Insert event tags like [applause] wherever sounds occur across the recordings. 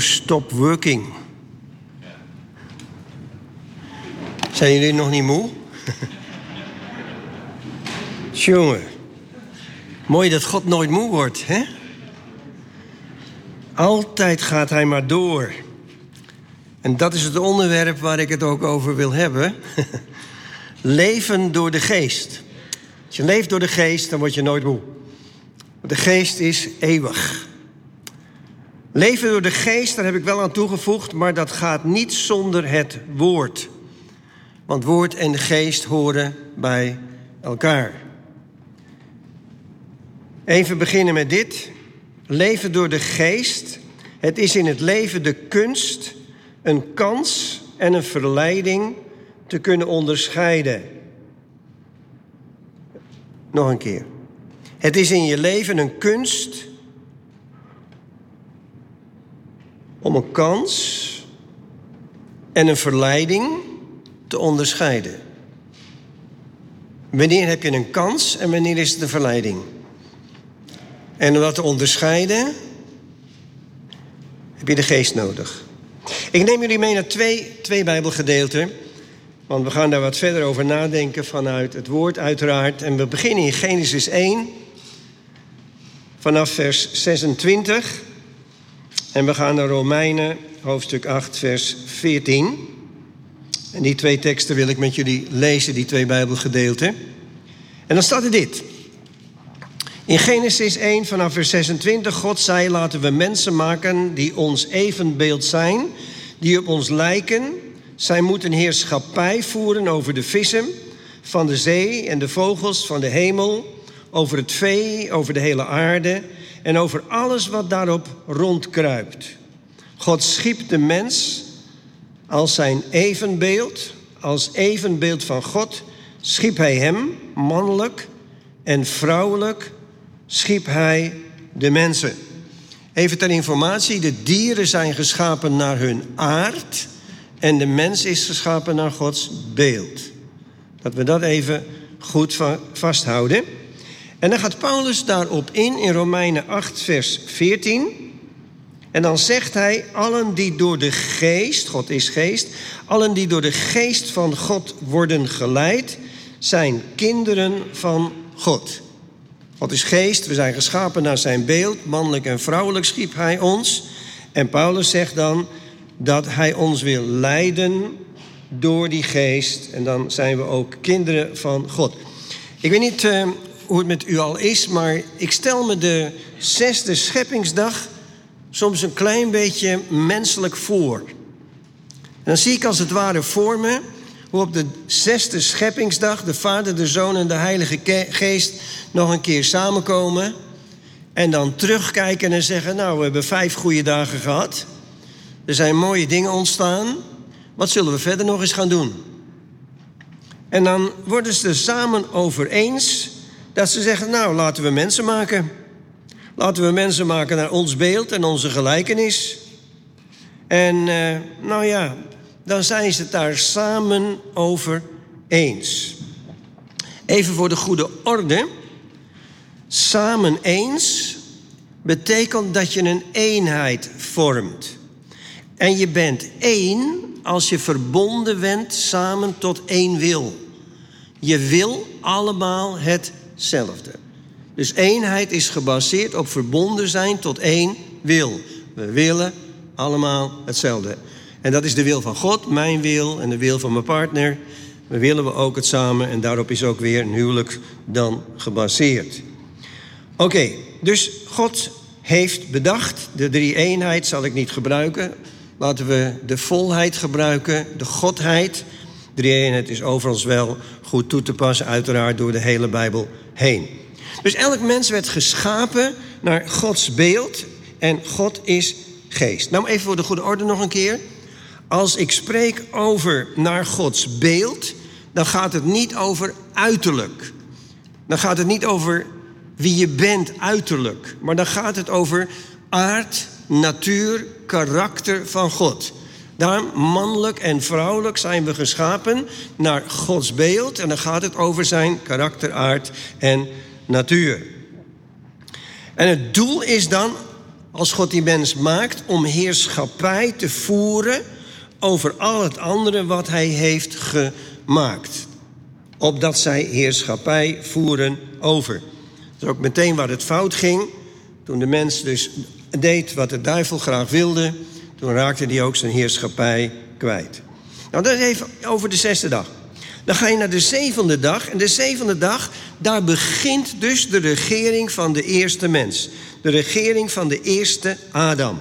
Stop working. Zijn jullie nog niet moe? [laughs] Jongen, mooi dat God nooit moe wordt, hè? Altijd gaat hij maar door. En dat is het onderwerp waar ik het ook over wil hebben. [laughs] Leven door de geest. Als je leeft door de geest, dan word je nooit moe. De geest is eeuwig. Leven door de geest, daar heb ik wel aan toegevoegd, maar dat gaat niet zonder het woord. Want woord en geest horen bij elkaar. Even beginnen met dit. Leven door de geest. Het is in het leven de kunst, een kans en een verleiding te kunnen onderscheiden. Nog een keer. Het is in je leven een kunst om een kans en een verleiding te onderscheiden. Wanneer heb je een kans en wanneer is het een verleiding? En om dat te onderscheiden heb je de geest nodig. Ik neem jullie mee naar twee, twee Bijbelgedeelten. Want we gaan daar wat verder over nadenken vanuit het woord uiteraard. En we beginnen in Genesis 1 vanaf vers 26. En we gaan naar Romeinen, hoofdstuk 8, vers 14. En die twee teksten wil ik met jullie lezen, die twee Bijbelgedeelten. En dan staat er dit. In Genesis 1 vanaf vers 26, God zei, laten we mensen maken die ons evenbeeld zijn, die op ons lijken. Zij moeten heerschappij voeren over de vissen van de zee en de vogels van de hemel, over het vee, over de hele aarde en over alles wat daarop rondkruipt. God schiep de mens als zijn evenbeeld, als evenbeeld van God, schiep hij hem, mannelijk en vrouwelijk, schiep hij de mensen. Even ter informatie, de dieren zijn geschapen naar hun aard en de mens is geschapen naar Gods beeld. Dat we dat even goed vasthouden. En dan gaat Paulus daarop in in Romeinen 8, vers 14. En dan zegt hij: Allen die door de geest, God is geest, allen die door de geest van God worden geleid, zijn kinderen van God. God is geest, we zijn geschapen naar zijn beeld, mannelijk en vrouwelijk schiep hij ons. En Paulus zegt dan dat hij ons wil leiden door die geest. En dan zijn we ook kinderen van God. Ik weet niet uh, hoe het met u al is, maar ik stel me de zesde scheppingsdag soms een klein beetje menselijk voor. En dan zie ik als het ware voor me hoe op de zesde scheppingsdag de Vader, de Zoon en de Heilige Geest nog een keer samenkomen. En dan terugkijken en zeggen: Nou, we hebben vijf goede dagen gehad. Er zijn mooie dingen ontstaan. Wat zullen we verder nog eens gaan doen? En dan worden ze samen over eens dat ze zeggen, nou laten we mensen maken. Laten we mensen maken naar ons beeld en onze gelijkenis. En uh, nou ja, dan zijn ze het daar samen over eens. Even voor de goede orde. Samen eens betekent dat je een eenheid vormt. En je bent één als je verbonden bent samen tot één wil. Je wil allemaal het hetzelfde. Dus eenheid is gebaseerd op verbonden zijn tot één wil. We willen allemaal hetzelfde. En dat is de wil van God, mijn wil en de wil van mijn partner. We willen we ook het samen en daarop is ook weer een huwelijk dan gebaseerd. Oké, dus God heeft bedacht, de drie eenheid zal ik niet gebruiken. Laten we de volheid gebruiken, de godheid. Drie eenheid is overigens wel goed toe te passen, uiteraard door de hele Bijbel heen. Dus elk mens werd geschapen naar Gods beeld en God is geest. Nou, even voor de goede orde nog een keer. Als ik spreek over naar Gods beeld, dan gaat het niet over uiterlijk. Dan gaat het niet over wie je bent uiterlijk, maar dan gaat het over aard, natuur, karakter van God. Daarom, mannelijk en vrouwelijk zijn we geschapen naar Gods beeld. En dan gaat het over zijn karakter, aard en natuur. En het doel is dan als God die mens maakt om heerschappij te voeren over al het andere wat hij heeft gemaakt. Opdat zij heerschappij voeren over. Dat is ook meteen waar het fout ging. Toen de mens dus deed wat de duivel graag wilde, toen raakte hij ook zijn heerschappij kwijt. Nou, dat is even over de zesde dag. Dan ga je naar de zevende dag. En de zevende dag, daar begint dus de regering van de eerste mens. De regering van de eerste Adam.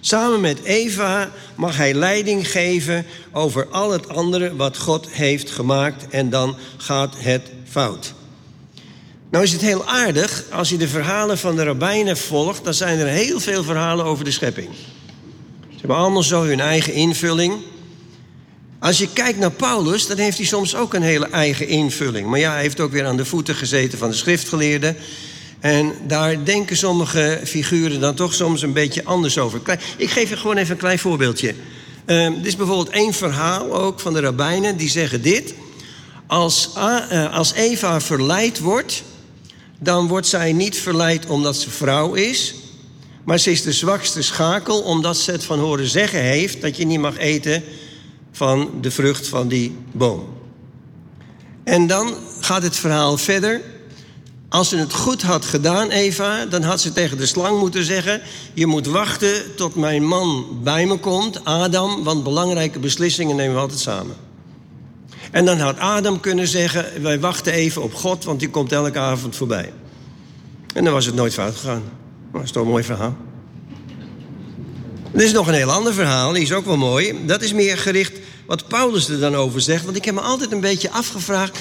Samen met Eva mag hij leiding geven over al het andere wat God heeft gemaakt. En dan gaat het fout. Nou is het heel aardig, als je de verhalen van de rabbijnen volgt, dan zijn er heel veel verhalen over de schepping. Ze hebben allemaal zo hun eigen invulling. Als je kijkt naar Paulus, dan heeft hij soms ook een hele eigen invulling. Maar ja, hij heeft ook weer aan de voeten gezeten van de schriftgeleerden. En daar denken sommige figuren dan toch soms een beetje anders over. Ik geef je gewoon even een klein voorbeeldje. Uh, dit is bijvoorbeeld één verhaal ook van de rabbijnen. Die zeggen dit. Als, uh, als Eva verleid wordt, dan wordt zij niet verleid omdat ze vrouw is. Maar ze is de zwakste schakel omdat ze het van horen zeggen heeft... dat je niet mag eten van de vrucht van die boom. En dan gaat het verhaal verder. Als ze het goed had gedaan, Eva, dan had ze tegen de slang moeten zeggen: Je moet wachten tot mijn man bij me komt, Adam, want belangrijke beslissingen nemen we altijd samen. En dan had Adam kunnen zeggen: Wij wachten even op God, want die komt elke avond voorbij. En dan was het nooit fout gegaan. Dat is toch een mooi verhaal. Er is nog een heel ander verhaal, die is ook wel mooi. Dat is meer gericht wat Paulus er dan over zegt. Want ik heb me altijd een beetje afgevraagd.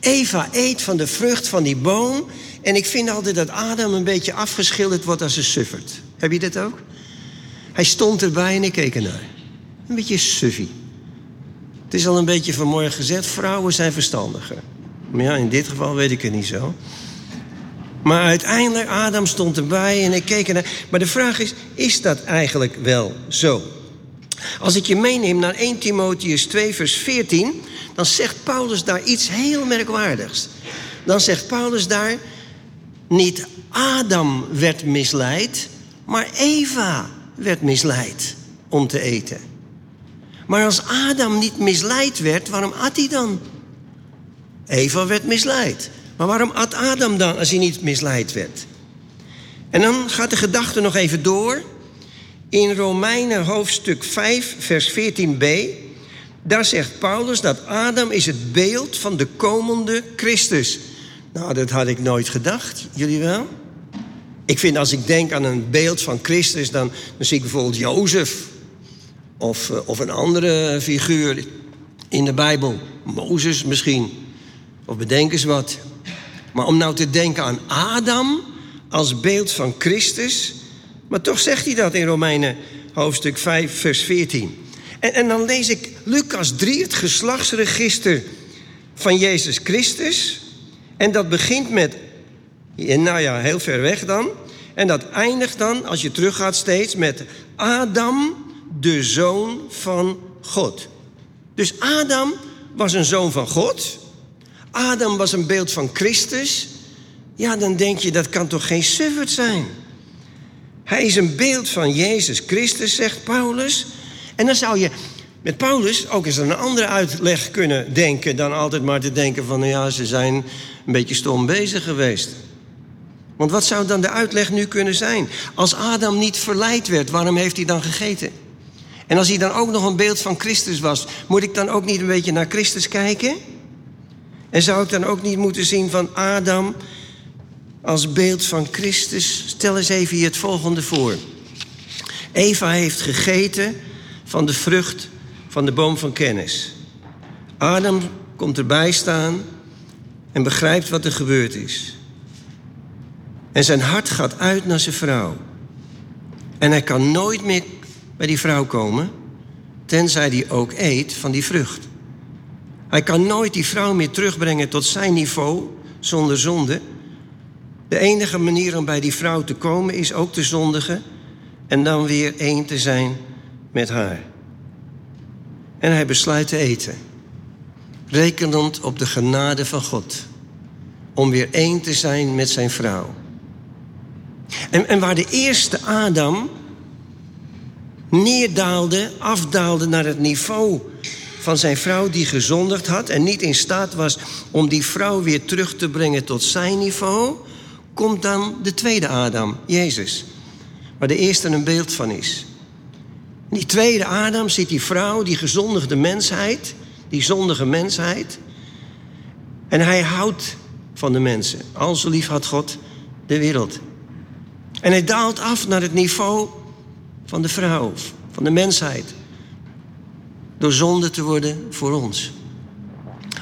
Eva eet van de vrucht van die boom. En ik vind altijd dat Adam een beetje afgeschilderd wordt als een suffert. Heb je dat ook? Hij stond erbij en ik keek ernaar. Een beetje suffie. Het is al een beetje vanmorgen gezegd, vrouwen zijn verstandiger. Maar ja, in dit geval weet ik het niet zo. Maar uiteindelijk, Adam stond erbij en ik keek ernaar. Maar de vraag is, is dat eigenlijk wel zo? Als ik je meeneem naar 1 Timotheus 2, vers 14, dan zegt Paulus daar iets heel merkwaardigs. Dan zegt Paulus daar, niet Adam werd misleid, maar Eva werd misleid om te eten. Maar als Adam niet misleid werd, waarom at hij dan? Eva werd misleid. Maar waarom at Adam dan als hij niet misleid werd? En dan gaat de gedachte nog even door. In Romeinen hoofdstuk 5, vers 14b, daar zegt Paulus dat Adam is het beeld van de komende Christus. Nou, dat had ik nooit gedacht. Jullie wel? Ik vind als ik denk aan een beeld van Christus, dan, dan zie ik bijvoorbeeld Jozef. Of, eh, of een andere figuur in de Bijbel. Mozes misschien. Of bedenk eens wat. Maar om nou te denken aan Adam als beeld van Christus. Maar toch zegt hij dat in Romeinen hoofdstuk 5, vers 14. En, en dan lees ik Lucas 3, het geslachtsregister van Jezus Christus. En dat begint met, nou ja, heel ver weg dan. En dat eindigt dan, als je teruggaat steeds, met Adam, de zoon van God. Dus Adam was een zoon van God. Adam was een beeld van Christus. Ja, dan denk je, dat kan toch geen suffert zijn? Hij is een beeld van Jezus Christus, zegt Paulus. En dan zou je met Paulus ook eens een andere uitleg kunnen denken... dan altijd maar te denken van, nou ja, ze zijn een beetje stom bezig geweest. Want wat zou dan de uitleg nu kunnen zijn? Als Adam niet verleid werd, waarom heeft hij dan gegeten? En als hij dan ook nog een beeld van Christus was... moet ik dan ook niet een beetje naar Christus kijken? En zou ik dan ook niet moeten zien van Adam als beeld van Christus? Stel eens even hier het volgende voor. Eva heeft gegeten van de vrucht van de boom van kennis. Adam komt erbij staan en begrijpt wat er gebeurd is. En zijn hart gaat uit naar zijn vrouw. En hij kan nooit meer bij die vrouw komen, tenzij hij ook eet van die vrucht. Hij kan nooit die vrouw meer terugbrengen tot zijn niveau zonder zonde. De enige manier om bij die vrouw te komen is ook te zondigen en dan weer één te zijn met haar. En hij besluit te eten, rekenend op de genade van God, om weer één te zijn met zijn vrouw. En, en waar de eerste Adam neerdaalde, afdaalde naar het niveau van zijn vrouw die gezondigd had en niet in staat was om die vrouw weer terug te brengen tot zijn niveau, komt dan de tweede Adam, Jezus, waar de eerste een beeld van is. Die tweede Adam ziet die vrouw, die gezondigde mensheid, die zondige mensheid. En hij houdt van de mensen. Al zo lief had God de wereld. En hij daalt af naar het niveau van de vrouw, van de mensheid. Door zonde te worden voor ons.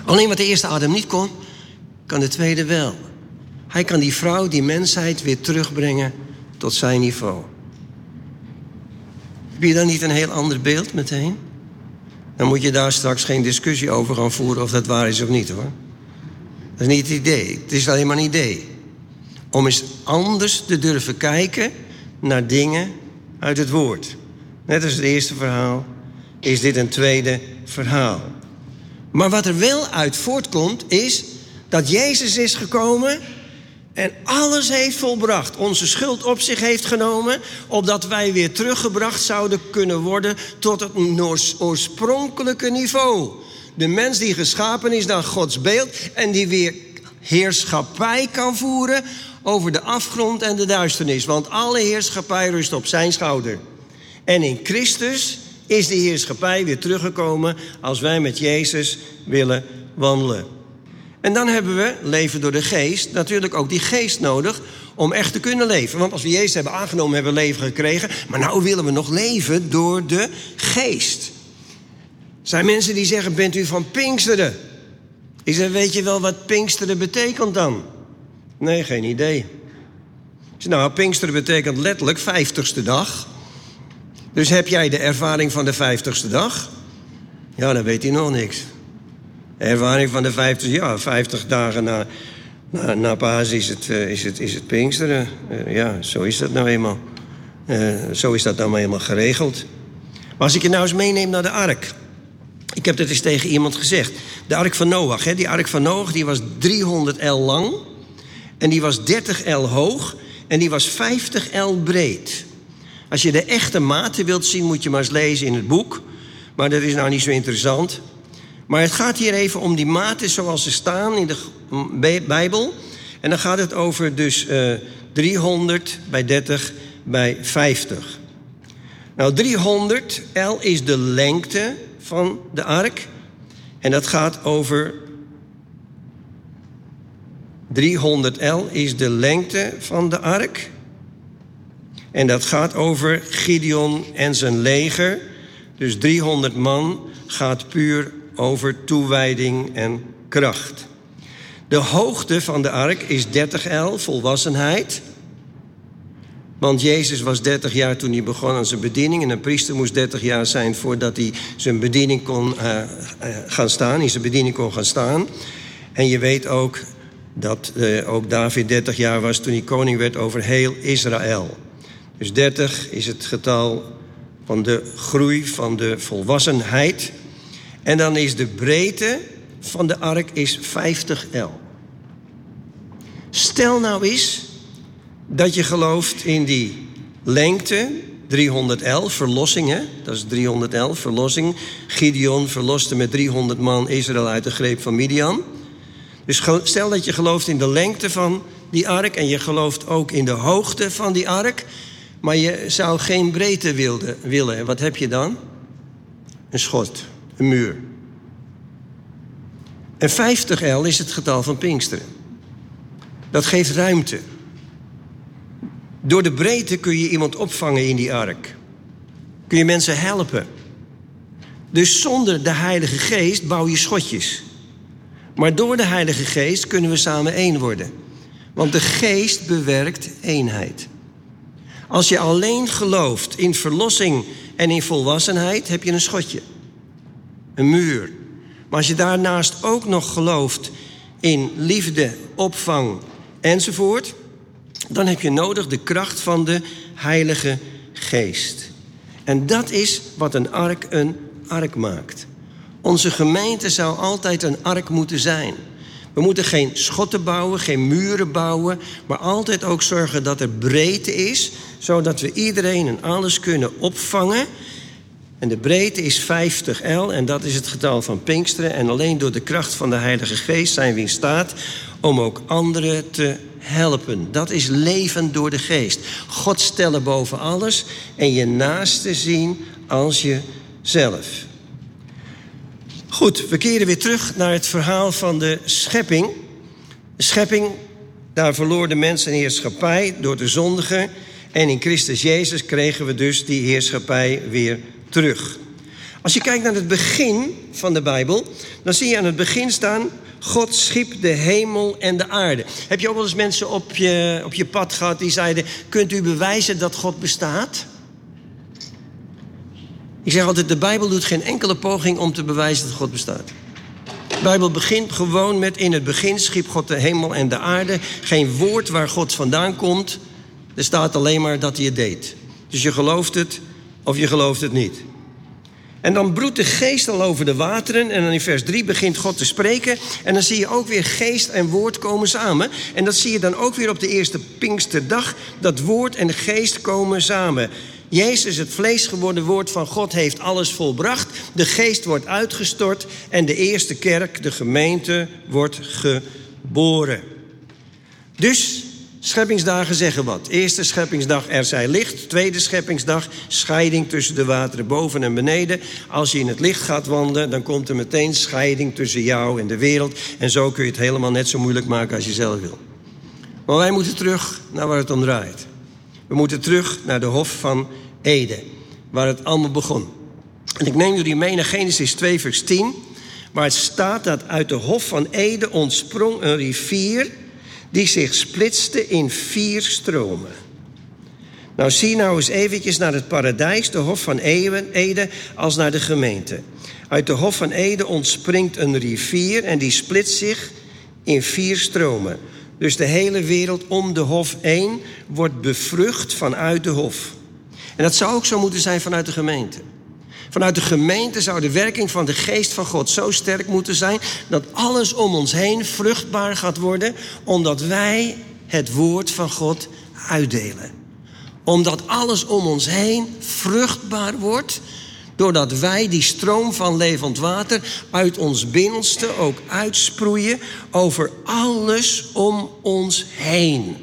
Alleen wat de eerste Adam niet kon, kan de tweede wel. Hij kan die vrouw, die mensheid weer terugbrengen tot zijn niveau. Heb je dan niet een heel ander beeld meteen? Dan moet je daar straks geen discussie over gaan voeren of dat waar is of niet hoor. Dat is niet het idee. Het is alleen maar een idee. Om eens anders te durven kijken naar dingen uit het woord. Net als het eerste verhaal is dit een tweede verhaal. Maar wat er wel uit voortkomt is dat Jezus is gekomen en alles heeft volbracht. Onze schuld op zich heeft genomen, opdat wij weer teruggebracht zouden kunnen worden tot het oorspronkelijke niveau. De mens die geschapen is naar Gods beeld en die weer heerschappij kan voeren over de afgrond en de duisternis. Want alle heerschappij rust op zijn schouder. En in Christus is de heerschappij weer teruggekomen als wij met Jezus willen wandelen. En dan hebben we, leven door de geest, natuurlijk ook die geest nodig om echt te kunnen leven. Want als we Jezus hebben aangenomen, hebben we leven gekregen. Maar nou willen we nog leven door de geest. Er zijn mensen die zeggen, bent u van Pinksteren? Ik zeg, weet je wel wat Pinksteren betekent dan? Nee, geen idee. Zeg, nou, Pinksteren betekent letterlijk vijftigste dag. Dus heb jij de ervaring van de vijftigste dag? Ja, dan weet hij nog niks. De ervaring van de 50, ja, 50 dagen na, na, na Paas is het, uh, is, het, is het Pinksteren. Uh, ja, zo is dat nou eenmaal. Uh, zo is dat nou eenmaal geregeld. Maar als ik je nou eens meeneem naar de ark. Ik heb dat eens tegen iemand gezegd. De ark van Noach, hè, die ark van Noach, die was 300 L lang. En die was 30 L hoog. En die was 50 L breed. Als je de echte maten wilt zien, moet je maar eens lezen in het boek. Maar dat is nou niet zo interessant. Maar het gaat hier even om die maten zoals ze staan in de Bijbel. En dan gaat het over dus uh, eh, 300 bij 30 bij 50. Nou, 300 L is de lengte van de ark. En dat gaat over 300 L is de lengte van de ark. En dat gaat over Gideon en zijn leger. Dus 300 man gaat puur over toewijding en kracht. De hoogte van de ark is 30 el, volwassenheid. Want Jezus was 30 jaar toen hij begon aan zijn bediening. En een priester moest 30 jaar zijn voordat hij zijn bediening kon uh, uh, gaan staan. In zijn bediening kon gaan staan. En je weet ook dat uh, ook David 30 jaar was toen hij koning werd over heel Israël. Dus 30 is het getal van de groei, van de volwassenheid. En dan is de breedte van de ark is 50 L. Stel nou eens dat je gelooft in die lengte, 311, verlossing, hè? dat is 311, verlossing. Gideon verloste met 300 man Israël uit de greep van Midian. Dus stel dat je gelooft in de lengte van die ark en je gelooft ook in de hoogte van die ark, maar je zou geen breedte wilde, willen. Wat heb je dan? Een schot een muur. En 50 L is het getal van Pinksteren. Dat geeft ruimte. Door de breedte kun je iemand opvangen in die ark. Kun je mensen helpen. Dus zonder de Heilige Geest bouw je schotjes. Maar door de Heilige Geest kunnen we samen één worden. Want de Geest bewerkt eenheid. Als je alleen gelooft in verlossing en in volwassenheid, heb je een schotje een muur. Maar als je daarnaast ook nog gelooft in liefde, opvang enzovoort, dan heb je nodig de kracht van de Heilige Geest. En dat is wat een ark een ark maakt. Onze gemeente zou altijd een ark moeten zijn. We moeten geen schotten bouwen, geen muren bouwen, maar altijd ook zorgen dat er breedte is, zodat we iedereen en alles kunnen opvangen. En de breedte is 50 L en dat is het getal van Pinksteren. En alleen door de kracht van de Heilige Geest zijn we in staat om ook anderen te helpen. Dat is leven door de Geest. God stellen boven alles en je naaste zien als jezelf. Goed, we keren weer terug naar het verhaal van de schepping. De schepping, daar verloor de mens een heerschappij door de zondigen. En in Christus Jezus kregen we dus die heerschappij weer terug. Als je kijkt naar het begin van de Bijbel, dan zie je aan het begin staan: God schiep de hemel en de aarde. Heb je ook wel eens mensen op je, op je pad gehad die zeiden: Kunt u bewijzen dat God bestaat? Ik zeg altijd: de Bijbel doet geen enkele poging om te bewijzen dat God bestaat. De Bijbel begint gewoon met: In het begin schiep God de hemel en de aarde. Geen woord waar God vandaan komt. Er staat alleen maar dat hij het deed. Dus je gelooft het of je gelooft het niet. En dan broedt de geest al over de wateren. En dan in vers 3 begint God te spreken. En dan zie je ook weer geest en woord komen samen. En dat zie je dan ook weer op de eerste Pinksterdag. Dat woord en geest komen samen. Jezus, het vlees geworden woord van God, heeft alles volbracht. De geest wordt uitgestort. En de eerste kerk, de gemeente, wordt geboren. Dus Scheppingsdagen zeggen wat. Eerste scheppingsdag, er zij licht. Tweede scheppingsdag, scheiding tussen de wateren boven en beneden. Als je in het licht gaat wandelen, dan komt er meteen scheiding tussen jou en de wereld. En zo kun je het helemaal net zo moeilijk maken als je zelf wil. Maar wij moeten terug naar waar het om draait. We moeten terug naar de Hof van Eden, waar het allemaal begon. En ik neem jullie mee naar Genesis 2, vers 10, waar het staat dat uit de Hof van Eden ontsprong een rivier die zich splitste in vier stromen. Nou, zie nou eens eventjes naar het paradijs, de Hof van Ede, als naar de gemeente. Uit de Hof van Ede ontspringt een rivier en die splitst zich in vier stromen. Dus de hele wereld om de Hof heen wordt bevrucht vanuit de Hof. En dat zou ook zo moeten zijn vanuit de gemeente. Vanuit de gemeente zou de werking van de geest van God zo sterk moeten zijn dat alles om ons heen vruchtbaar gaat worden, omdat wij het woord van God uitdelen. Omdat alles om ons heen vruchtbaar wordt, doordat wij die stroom van levend water uit ons binnenste ook uitsproeien over alles om ons heen.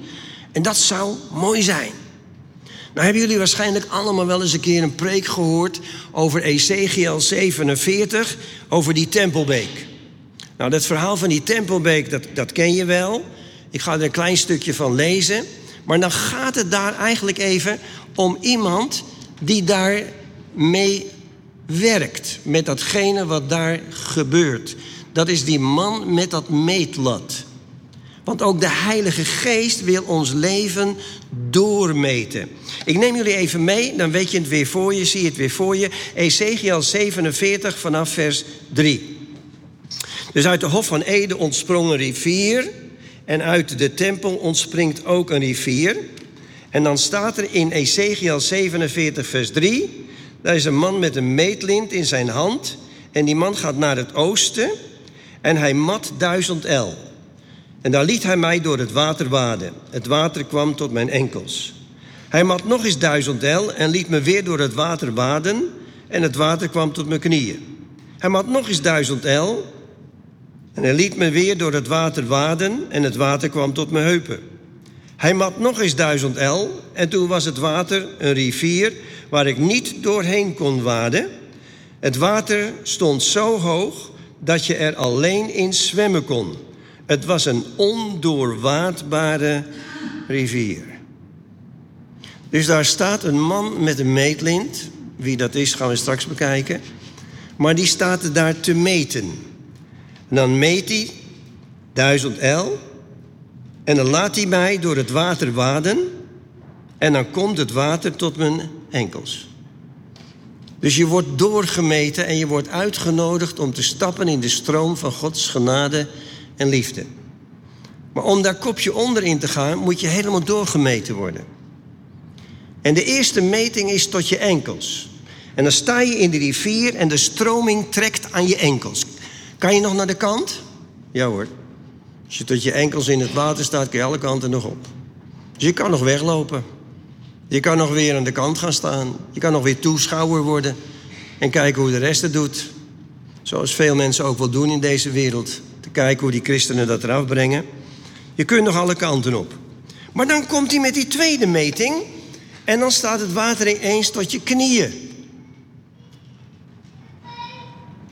En dat zou mooi zijn. Nou hebben jullie waarschijnlijk allemaal wel eens een keer een preek gehoord over Ezekiel 47, over die tempelbeek. Nou, dat verhaal van die tempelbeek, dat, dat ken je wel. Ik ga er een klein stukje van lezen. Maar dan gaat het daar eigenlijk even om iemand die daar mee werkt. Met datgene wat daar gebeurt. Dat is die man met dat meetlat. Want ook de Heilige Geest wil ons leven doormeten. Ik neem jullie even mee, dan weet je het weer voor je, zie je het weer voor je. Ezekiel 47 vanaf vers 3. Dus uit de Hof van Ede ontsprong een rivier. En uit de tempel ontspringt ook een rivier. En dan staat er in Ezekiel 47, vers 3. Daar is een man met een meetlint in zijn hand. En die man gaat naar het oosten. En hij mat duizend el. En daar liet hij mij door het water waden. Het water kwam tot mijn enkels. Hij mat nog eens duizend el en liet me weer door het water waden. En het water kwam tot mijn knieën. Hij mat nog eens duizend el. En hij liet me weer door het water waden. En het water kwam tot mijn heupen. Hij mat nog eens duizend el. En toen was het water een rivier waar ik niet doorheen kon waden. Het water stond zo hoog dat je er alleen in zwemmen kon. Het was een ondoorwaadbare rivier. Dus daar staat een man met een meetlint. Wie dat is, gaan we straks bekijken. Maar die staat daar te meten. En dan meet hij duizend el. En dan laat hij mij door het water waden. En dan komt het water tot mijn enkels. Dus je wordt doorgemeten en je wordt uitgenodigd om te stappen in de stroom van Gods genade en liefde. Maar om daar kopje onder in te gaan, moet je helemaal doorgemeten worden. En de eerste meting is tot je enkels. En dan sta je in de rivier en de stroming trekt aan je enkels. Kan je nog naar de kant? Ja hoor. Als je tot je enkels in het water staat, kun je alle kanten nog op. Dus je kan nog weglopen. Je kan nog weer aan de kant gaan staan. Je kan nog weer toeschouwer worden. En kijken hoe de rest het doet. Zoals veel mensen ook wel doen in deze wereld. Te kijken hoe die christenen dat eraf brengen. Je kunt nog alle kanten op. Maar dan komt hij met die tweede meting. En dan staat het water ineens tot je knieën.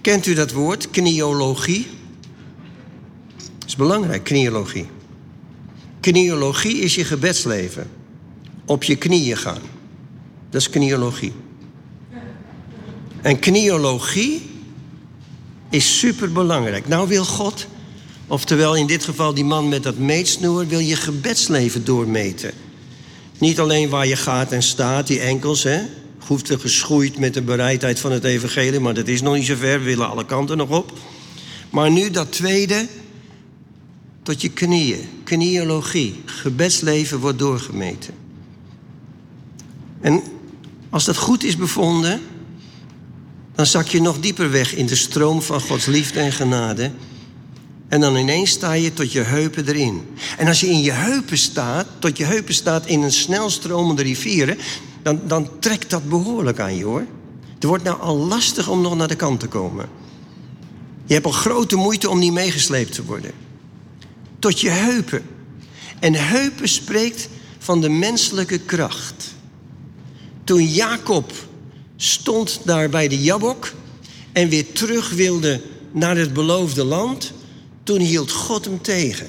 Kent u dat woord, kniologie? Dat is belangrijk, kniologie. Kniologie is je gebedsleven. Op je knieën gaan. Dat is kniologie. En kniologie is superbelangrijk. Nou wil God, oftewel in dit geval die man met dat meetsnoer, wil je gebedsleven doormeten. Niet alleen waar je gaat en staat, die enkels, hè. Hoeft geschoeid met de bereidheid van het evangelie, maar dat is nog niet zover. We willen alle kanten nog op. Maar nu dat tweede, tot je knieën. Kniologie. Gebedsleven wordt doorgemeten. En als dat goed is bevonden, dan zak je nog dieper weg in de stroom van Gods liefde en genade. En dan ineens sta je tot je heupen erin. En als je in je heupen staat, tot je heupen staat in een snelstromende rivieren, dan, dan trekt dat behoorlijk aan je hoor. Het wordt nou al lastig om nog naar de kant te komen. Je hebt al grote moeite om niet meegesleept te worden. Tot je heupen. En heupen spreekt van de menselijke kracht. Toen Jacob stond daar bij de Jabok en weer terug wilde naar het beloofde land, toen hield God hem tegen.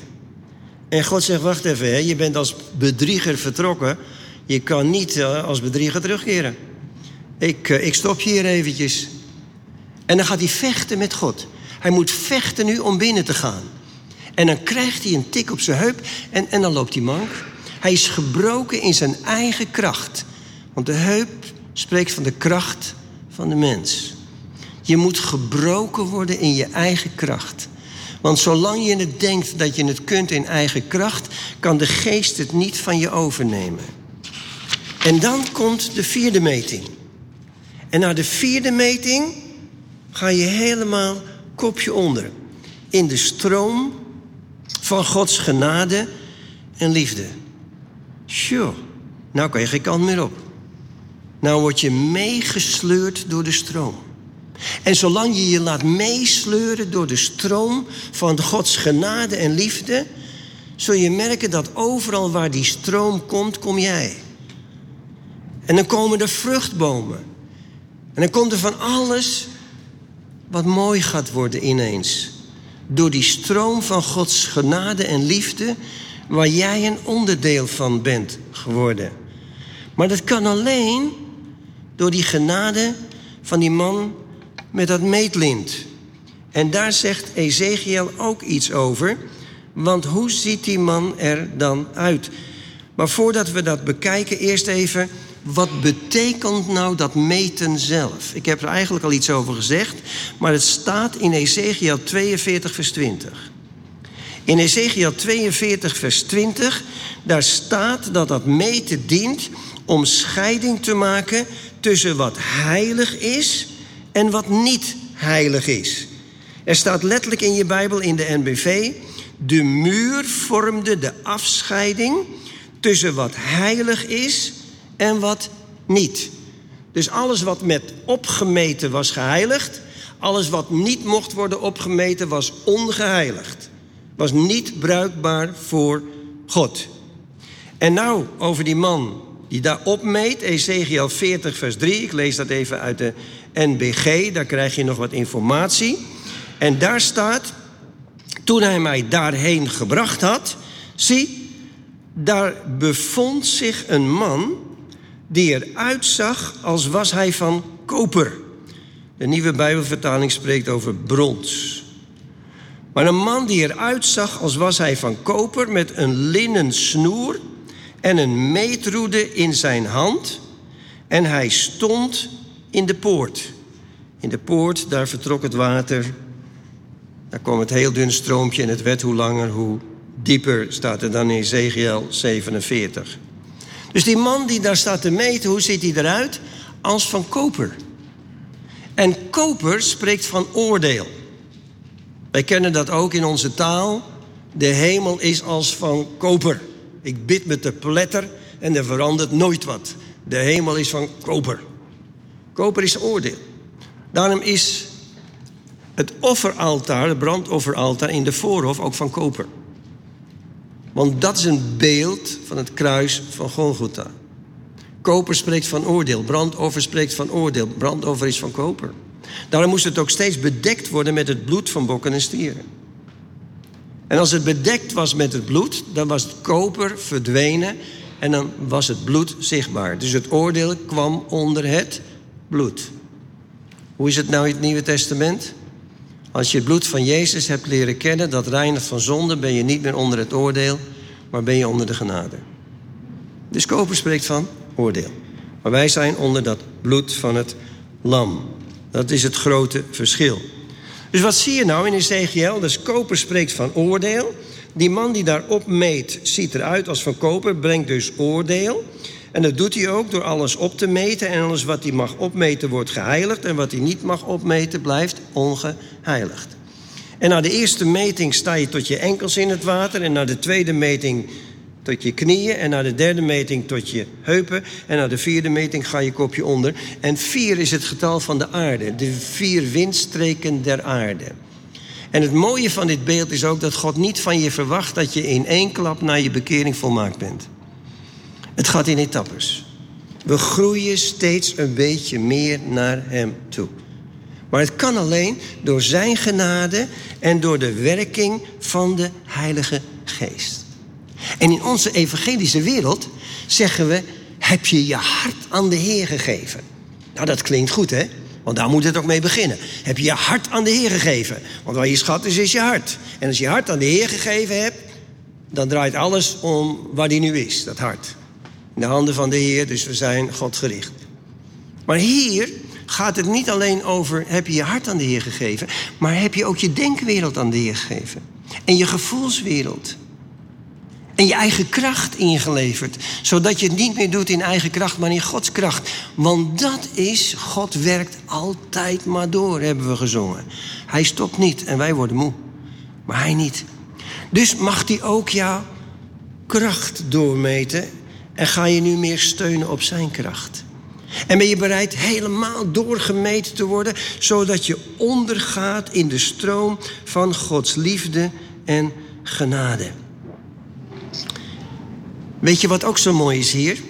En God zegt: Wacht even, je bent als bedrieger vertrokken. Je kan niet uh, als bedrieger terugkeren. Ik, uh, ik stop je hier eventjes. En dan gaat hij vechten met God. Hij moet vechten nu om binnen te gaan. En dan krijgt hij een tik op zijn heup en, en dan loopt hij mank. Hij is gebroken in zijn eigen kracht. Want de heup spreekt van de kracht van de mens. Je moet gebroken worden in je eigen kracht. Want zolang je het denkt dat je het kunt in eigen kracht, kan de geest het niet van je overnemen. En dan komt de vierde meting. En na de vierde meting ga je helemaal kopje onder. In de stroom van Gods genade en liefde. Sure, nou kan je geen kant meer op. Nou word je meegesleurd door de stroom. En zolang je je laat meesleuren door de stroom van Gods genade en liefde, zul je merken dat overal waar die stroom komt, kom jij. En dan komen er vruchtbomen. En dan komt er van alles wat mooi gaat worden ineens. Door die stroom van Gods genade en liefde, waar jij een onderdeel van bent geworden. Maar dat kan alleen door die genade van die man met dat meetlint. En daar zegt Ezekiel ook iets over. Want hoe ziet die man er dan uit? Maar voordat we dat bekijken, eerst even. Wat betekent nou dat meten zelf? Ik heb er eigenlijk al iets over gezegd, maar het staat in Ezekiel 42, vers 20. In Ezekiel 42, vers 20, daar staat dat dat meten dient om scheiding te maken tussen wat heilig is en wat niet heilig is. Er staat letterlijk in je Bijbel in de NBV: de muur vormde de afscheiding tussen wat heilig is en wat niet. Dus alles wat met opgemeten was geheiligd, alles wat niet mocht worden opgemeten was ongeheiligd. Was niet bruikbaar voor God. En nou over die man die daar opmeet, Ezekiel 40, vers 3. Ik lees dat even uit de NBG, daar krijg je nog wat informatie. En daar staat, toen hij mij daarheen gebracht had, zie, daar bevond zich een man die eruit zag als was hij van koper. De nieuwe Bijbelvertaling spreekt over brons. Maar een man die eruit zag als was hij van koper met een linnen snoer en een meetroede in zijn hand. En hij stond in de poort. In de poort, daar vertrok het water. Daar kwam het heel dun stroompje en het werd hoe langer, hoe dieper, staat er dan in Ezekiel 47. Dus die man die daar staat te meten, hoe ziet hij eruit? Als van koper. En koper spreekt van oordeel. Wij kennen dat ook in onze taal. De hemel is als van koper. Ik bid met de pletter en er verandert nooit wat. De hemel is van koper. Koper is oordeel. Daarom is het offeraltaar, het brandofferaltaar in de voorhof ook van koper. Want dat is een beeld van het kruis van Golgotha. Koper spreekt van oordeel, brandoffer spreekt van oordeel, brandoffer is van koper. Daarom moest het ook steeds bedekt worden met het bloed van bokken en stieren. En als het bedekt was met het bloed, dan was het koper verdwenen en dan was het bloed zichtbaar. Dus het oordeel kwam onder het bloed. Hoe is het nou in het Nieuwe Testament? Als je het bloed van Jezus hebt leren kennen, dat reinigt van zonde, ben je niet meer onder het oordeel, maar ben je onder de genade. Dus koper spreekt van oordeel. Maar wij zijn onder dat bloed van het lam. Dat is het grote verschil. Dus wat zie je nou in Ezekiel? Dus koper spreekt van oordeel. Die man die daarop meet, ziet eruit als van koper, brengt dus oordeel. En dat doet hij ook door alles op te meten. En alles wat hij mag opmeten wordt geheiligd. En wat hij niet mag opmeten blijft ongeheiligd. En na de eerste meting sta je tot je enkels in het water. En na de tweede meting tot je knieën. En na de derde meting tot je heupen. En na de vierde meting ga je kopje onder. En vier is het getal van de aarde. De vier windstreken der aarde. En het mooie van dit beeld is ook dat God niet van je verwacht dat je in één klap naar je bekering volmaakt bent. Het gaat in etappes. We groeien steeds een beetje meer naar Hem toe. Maar het kan alleen door Zijn genade en door de werking van de Heilige Geest. En in onze evangelische wereld zeggen we: heb je je hart aan de Heer gegeven? Nou, dat klinkt goed, hè? Want daar moet het ook mee beginnen. Heb je je hart aan de Heer gegeven? Want waar je schat is, is je hart. En als je hart aan de Heer gegeven hebt, dan draait alles om waar die nu is, dat hart. In de handen van de Heer, dus we zijn God gericht. Maar hier gaat het niet alleen over heb je je hart aan de Heer gegeven, maar heb je ook je denkwereld aan de Heer gegeven. En je gevoelswereld. En je eigen kracht ingeleverd. Zodat je het niet meer doet in eigen kracht, maar in Gods kracht. Want dat is, God werkt altijd maar door, hebben we gezongen. Hij stopt niet en wij worden moe. Maar hij niet. Dus mag hij ook jouw kracht doormeten. En ga je nu meer steunen op zijn kracht. En ben je bereid helemaal doorgemeten te worden, zodat je ondergaat in de stroom van Gods liefde en genade. Weet je wat ook zo mooi is hier?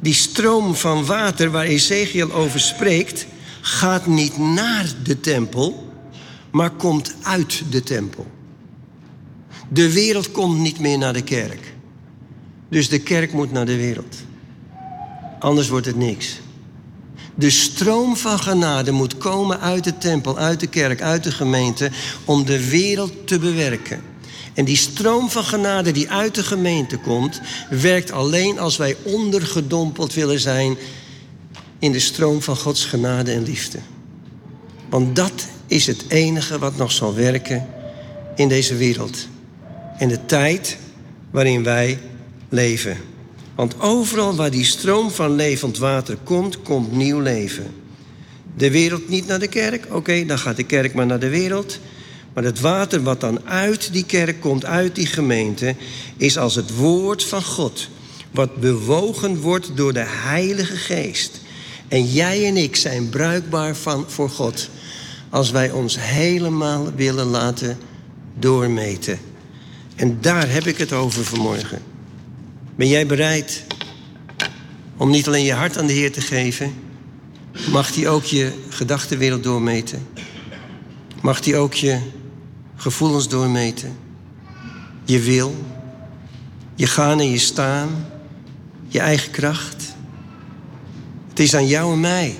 Die stroom van water waar Ezekiel over spreekt, gaat niet naar de tempel, maar komt uit de tempel. De wereld komt niet meer naar de kerk. Dus de kerk moet naar de wereld. Anders wordt het niks. De stroom van genade moet komen uit de tempel, uit de kerk, uit de gemeente, om de wereld te bewerken. En die stroom van genade die uit de gemeente komt, werkt alleen als wij ondergedompeld willen zijn in de stroom van Gods genade en liefde. Want dat is het enige wat nog zal werken in deze wereld. In de tijd waarin wij leven. Want overal waar die stroom van levend water komt, komt nieuw leven. De wereld niet naar de kerk, oké, dan gaat de kerk maar naar de wereld. Maar het water wat dan uit die kerk komt, uit die gemeente, is als het woord van God. Wat bewogen wordt door de Heilige Geest. En jij en ik zijn bruikbaar van, voor God. Als wij ons helemaal willen laten doormeten. En daar heb ik het over vanmorgen. Ben jij bereid om niet alleen je hart aan de Heer te geven, mag hij ook je gedachtenwereld doormeten? Mag hij ook je gevoelens doormeten? Je wil, je gaan en je staan, je eigen kracht? Het is aan jou en mij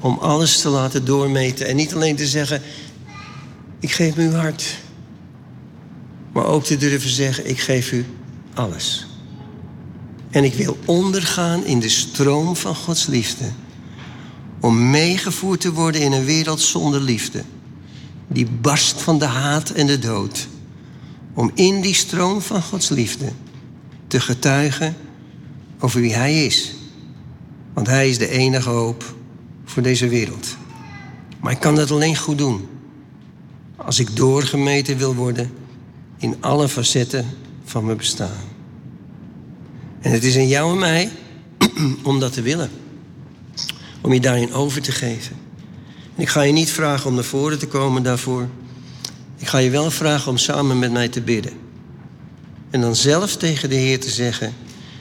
om alles te laten doormeten en niet alleen te zeggen: Ik geef me uw hart, maar ook te durven zeggen: Ik geef u alles. En ik wil ondergaan in de stroom van Gods liefde. Om meegevoerd te worden in een wereld zonder liefde. Die barst van de haat en de dood. Om in die stroom van Gods liefde te getuigen over wie Hij is. Want Hij is de enige hoop voor deze wereld. Maar ik kan dat alleen goed doen. Als ik doorgemeten wil worden in alle facetten van mijn bestaan. En het is in jou en mij [clears throat] om dat te willen. Om je daarin over te geven. Ik ga je niet vragen om naar voren te komen daarvoor. Ik ga je wel vragen om samen met mij te bidden. En dan zelf tegen de Heer te zeggen: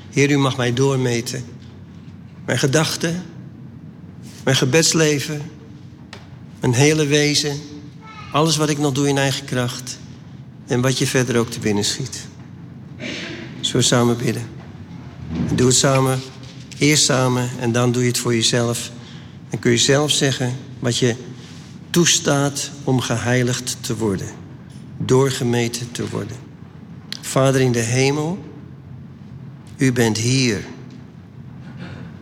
Heer, u mag mij doormeten. Mijn gedachten, mijn gebedsleven, mijn hele wezen, alles wat ik nog doe in eigen kracht en wat je verder ook te binnen schiet. We samen bidden? Doe het samen, eerst samen en dan doe je het voor jezelf. Dan kun je zelf zeggen wat je toestaat om geheiligd te worden, doorgemeten te worden. Vader in de hemel, u bent hier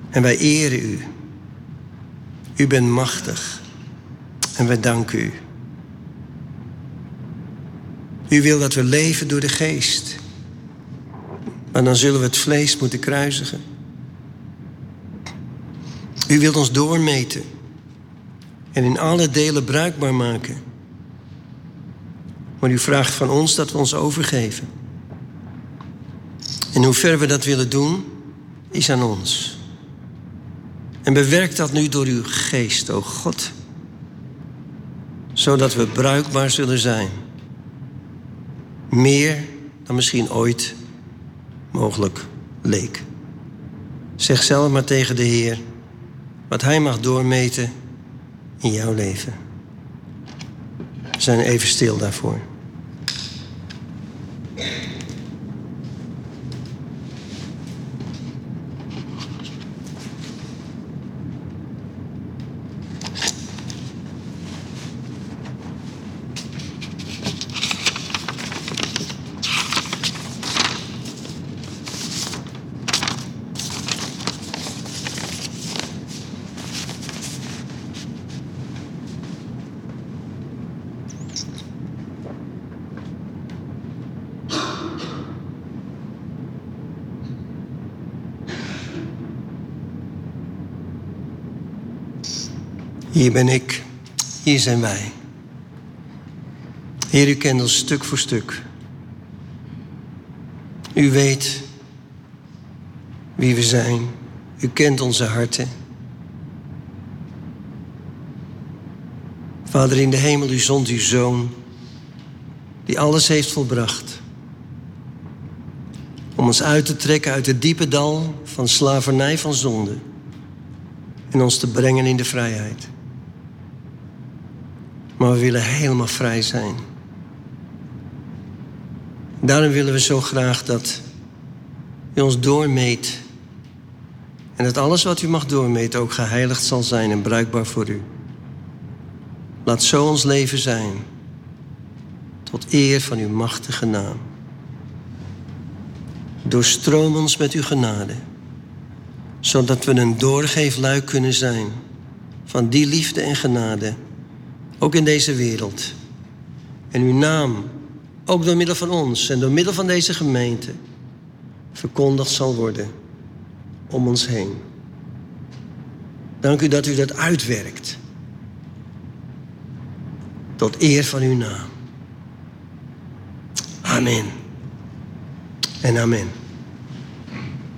en wij eren u. U bent machtig en wij danken u. U wil dat we leven door de geest. Maar dan zullen we het vlees moeten kruisigen. U wilt ons doormeten en in alle delen bruikbaar maken. Maar u vraagt van ons dat we ons overgeven. En hoe ver we dat willen doen, is aan ons. En bewerk dat nu door uw geest, o God. Zodat we bruikbaar zullen zijn. Meer dan misschien ooit mogelijk leek. Zeg zelf maar tegen de Heer wat Hij mag doormeten in jouw leven. We zijn even stil daarvoor. Hier ben ik, hier zijn wij. Heer, u kent ons stuk voor stuk. U weet wie we zijn. U kent onze harten. Vader in de hemel, u zond uw zoon, die alles heeft volbracht. Om ons uit te trekken uit het diepe dal van slavernij van zonde en ons te brengen in de vrijheid. Maar we willen helemaal vrij zijn. Daarom willen we zo graag dat u ons doormeet. En dat alles wat u mag doormeten ook geheiligd zal zijn en bruikbaar voor u. Laat zo ons leven zijn. Tot eer van uw machtige naam. Doorstroom ons met uw genade. Zodat we een doorgeefluik kunnen zijn van die liefde en genade ook in deze wereld. En uw naam, ook door middel van ons en door middel van deze gemeente, verkondigd zal worden om ons heen. Dank u dat u dat uitwerkt. Tot eer van uw naam. Amen. En amen.